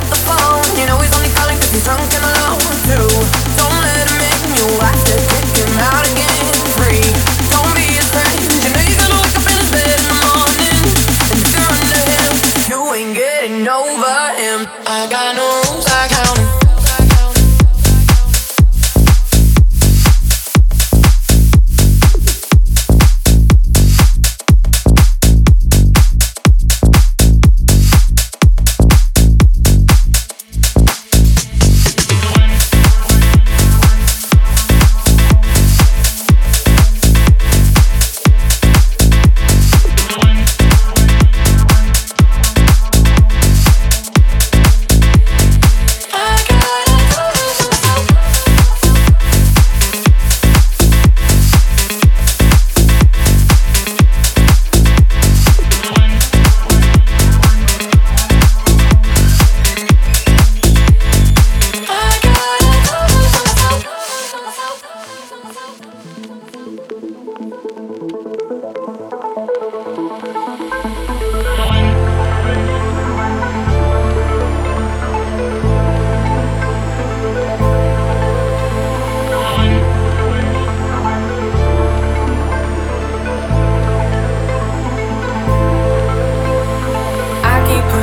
Up the phone. You know he's only calling cause he's drunk and alone. Two,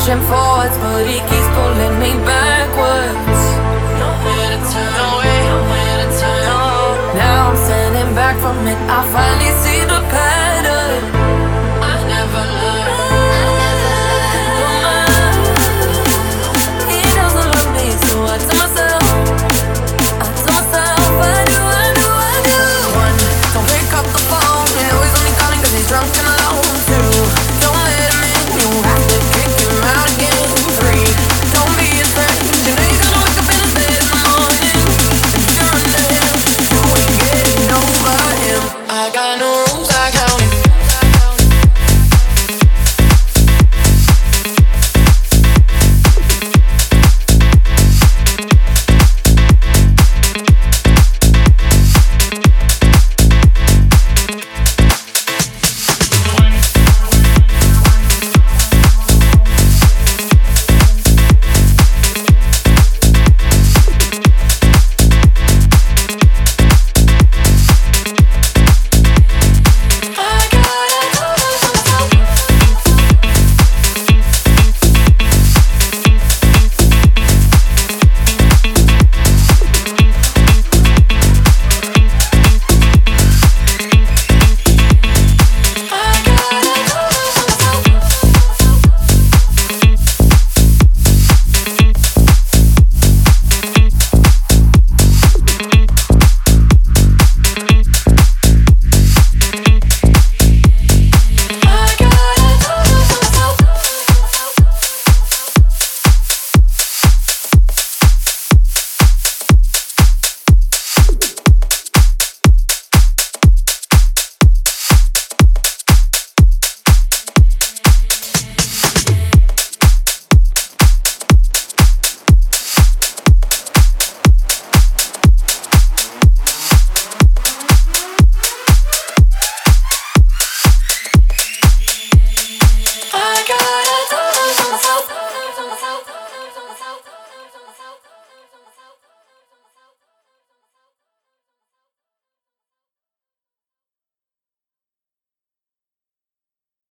pushing forwards, but he keeps pulling me backwards. Nowhere to turn, nowhere, to turn. Now I'm standing back from it. I finally see.